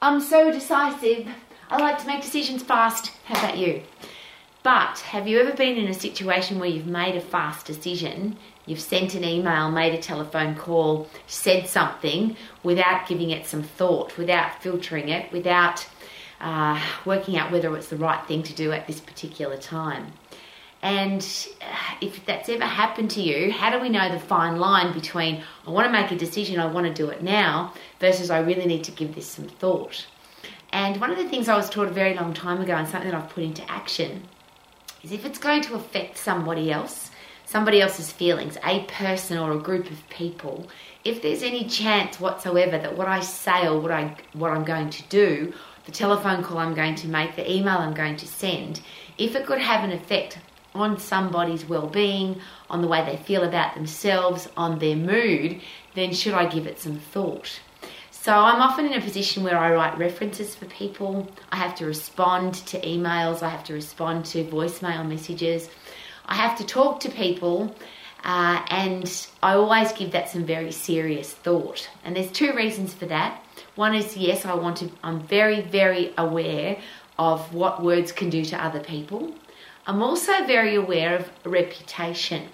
I'm so decisive. I like to make decisions fast. How about you? But have you ever been in a situation where you've made a fast decision? You've sent an email, made a telephone call, said something without giving it some thought, without filtering it, without uh, working out whether it's the right thing to do at this particular time. And uh, if that's ever happened to you, how do we know the fine line between I want to make a decision, I want to do it now, versus I really need to give this some thought? And one of the things I was taught a very long time ago, and something that I've put into action, is if it's going to affect somebody else, somebody else's feelings, a person or a group of people, if there's any chance whatsoever that what I say or what I what I'm going to do, the telephone call I'm going to make, the email I'm going to send, if it could have an effect on somebody's well-being, on the way they feel about themselves, on their mood, then should I give it some thought? So I'm often in a position where I write references for people. I have to respond to emails. I have to respond to voicemail messages. I have to talk to people, uh, and I always give that some very serious thought. And there's two reasons for that. One is yes, I want to. I'm very, very aware of what words can do to other people. I'm also very aware of reputation.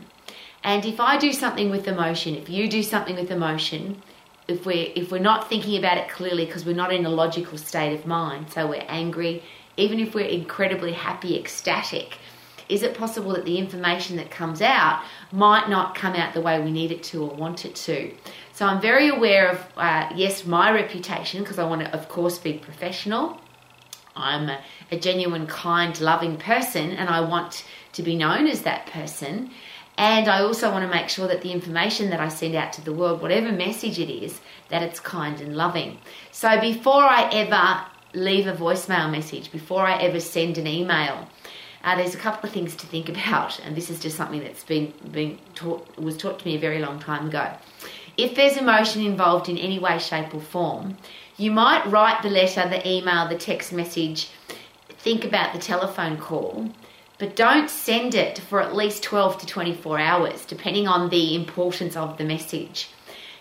And if I do something with emotion, if you do something with emotion, if we're if we're not thinking about it clearly because we're not in a logical state of mind, so we're angry, even if we're incredibly happy, ecstatic, is it possible that the information that comes out might not come out the way we need it to or want it to? So I'm very aware of uh, yes, my reputation because I want to, of course, be professional. I'm a, a genuine, kind, loving person, and I want to be known as that person. And I also want to make sure that the information that I send out to the world, whatever message it is, that it's kind and loving. So before I ever leave a voicemail message, before I ever send an email, uh, there's a couple of things to think about, and this is just something that's been been taught was taught to me a very long time ago. If there's emotion involved in any way, shape, or form, you might write the letter, the email, the text message, think about the telephone call, but don't send it for at least 12 to 24 hours, depending on the importance of the message.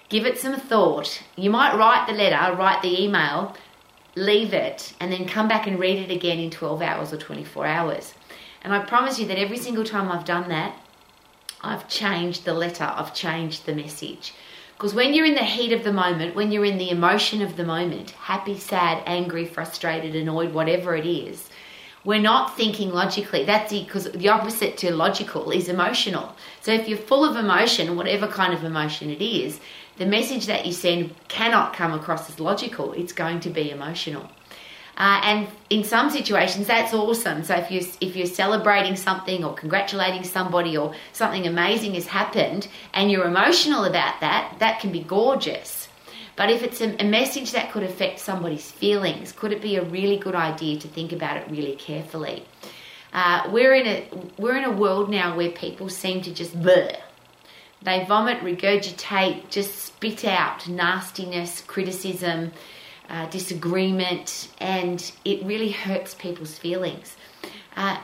Give it some thought. You might write the letter, write the email, leave it, and then come back and read it again in 12 hours or 24 hours. And I promise you that every single time I've done that, I've changed the letter, I've changed the message. Because when you're in the heat of the moment, when you're in the emotion of the moment, happy, sad, angry, frustrated, annoyed, whatever it is, we're not thinking logically. That's because the, the opposite to logical is emotional. So if you're full of emotion, whatever kind of emotion it is, the message that you send cannot come across as logical. It's going to be emotional. Uh, and in some situations, that's awesome. So if you if you're celebrating something or congratulating somebody or something amazing has happened and you're emotional about that, that can be gorgeous. But if it's a, a message that could affect somebody's feelings, could it be a really good idea to think about it really carefully? Uh, we're in a we're in a world now where people seem to just bleh. They vomit, regurgitate, just spit out nastiness, criticism uh, disagreement, and it really hurts people's feelings. Uh,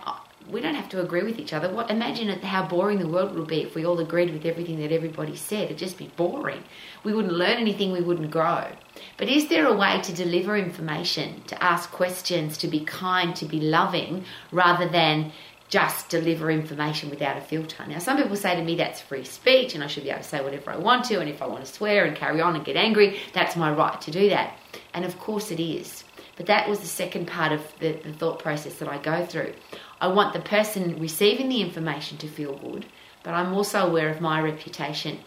we don't have to agree with each other. What, imagine how boring the world would be if we all agreed with everything that everybody said. It'd just be boring. We wouldn't learn anything, we wouldn't grow. But is there a way to deliver information, to ask questions, to be kind, to be loving, rather than just deliver information without a filter. Now, some people say to me that's free speech and I should be able to say whatever I want to, and if I want to swear and carry on and get angry, that's my right to do that. And of course it is. But that was the second part of the, the thought process that I go through. I want the person receiving the information to feel good, but I'm also aware of my reputation.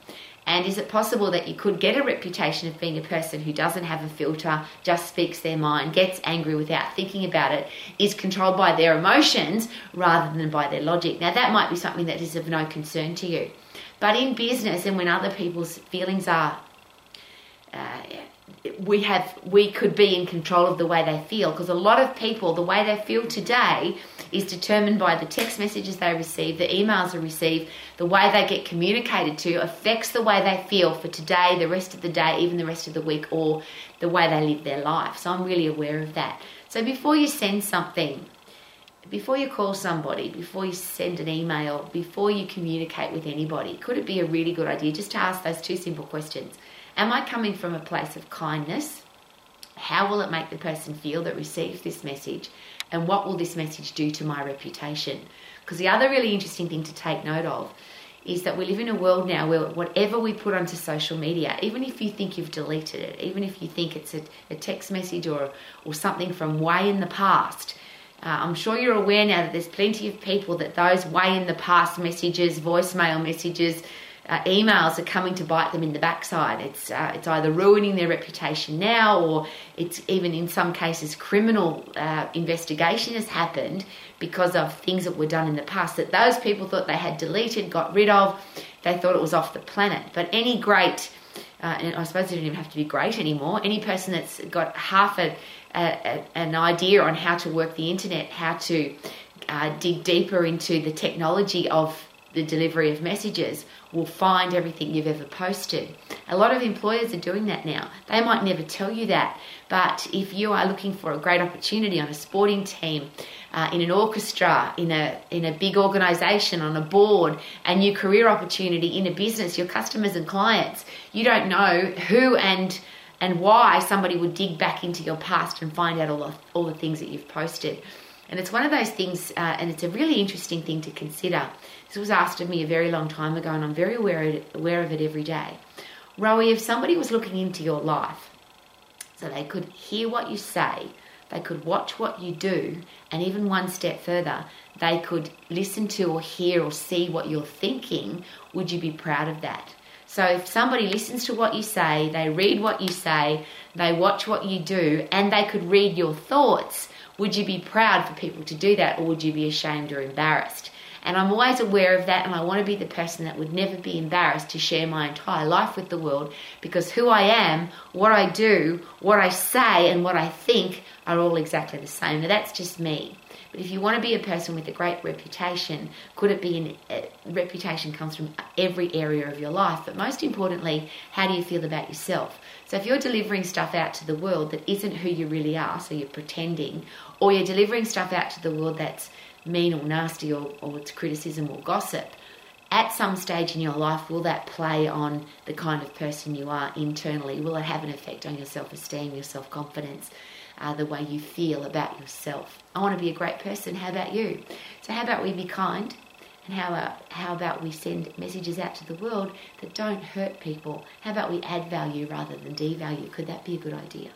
And is it possible that you could get a reputation of being a person who doesn't have a filter, just speaks their mind, gets angry without thinking about it, is controlled by their emotions rather than by their logic? Now, that might be something that is of no concern to you. But in business and when other people's feelings are uh, we have we could be in control of the way they feel because a lot of people the way they feel today is determined by the text messages they receive the emails they receive the way they get communicated to affects the way they feel for today the rest of the day even the rest of the week or the way they live their life so i'm really aware of that so before you send something before you call somebody, before you send an email, before you communicate with anybody, could it be a really good idea just to ask those two simple questions? Am I coming from a place of kindness? How will it make the person feel that receives this message? And what will this message do to my reputation? Because the other really interesting thing to take note of is that we live in a world now where whatever we put onto social media, even if you think you've deleted it, even if you think it's a, a text message or, or something from way in the past, uh, I'm sure you're aware now that there's plenty of people that those way in the past messages, voicemail messages, uh, emails are coming to bite them in the backside. It's uh, it's either ruining their reputation now, or it's even in some cases criminal uh, investigation has happened because of things that were done in the past that those people thought they had deleted, got rid of. They thought it was off the planet. But any great, uh, and I suppose it didn't even have to be great anymore. Any person that's got half a, a an idea on how to work the internet, how to uh, dig deeper into the technology of the delivery of messages will find everything you've ever posted. A lot of employers are doing that now. They might never tell you that, but if you are looking for a great opportunity on a sporting team, uh, in an orchestra, in a in a big organisation, on a board, a new career opportunity in a business, your customers and clients, you don't know who and and why somebody would dig back into your past and find out all the, all the things that you've posted. And it's one of those things, uh, and it's a really interesting thing to consider. This was asked of me a very long time ago, and I'm very aware of it, aware of it every day. Rowie, if somebody was looking into your life, so they could hear what you say, they could watch what you do, and even one step further, they could listen to or hear or see what you're thinking, would you be proud of that? So if somebody listens to what you say, they read what you say, they watch what you do, and they could read your thoughts, would you be proud for people to do that or would you be ashamed or embarrassed? And I'm always aware of that, and I want to be the person that would never be embarrassed to share my entire life with the world because who I am, what I do, what I say, and what I think are all exactly the same. Now, that's just me. But if you want to be a person with a great reputation, could it be an, reputation comes from every area of your life? But most importantly, how do you feel about yourself? So if you're delivering stuff out to the world that isn't who you really are, so you're pretending, or you're delivering stuff out to the world that's mean or nasty or, or it's criticism or gossip, at some stage in your life, will that play on the kind of person you are internally? Will it have an effect on your self esteem, your self confidence, uh, the way you feel about yourself? I want to be a great person. How about you? So, how about we be kind? And how about, how about we send messages out to the world that don't hurt people? How about we add value rather than devalue? Could that be a good idea?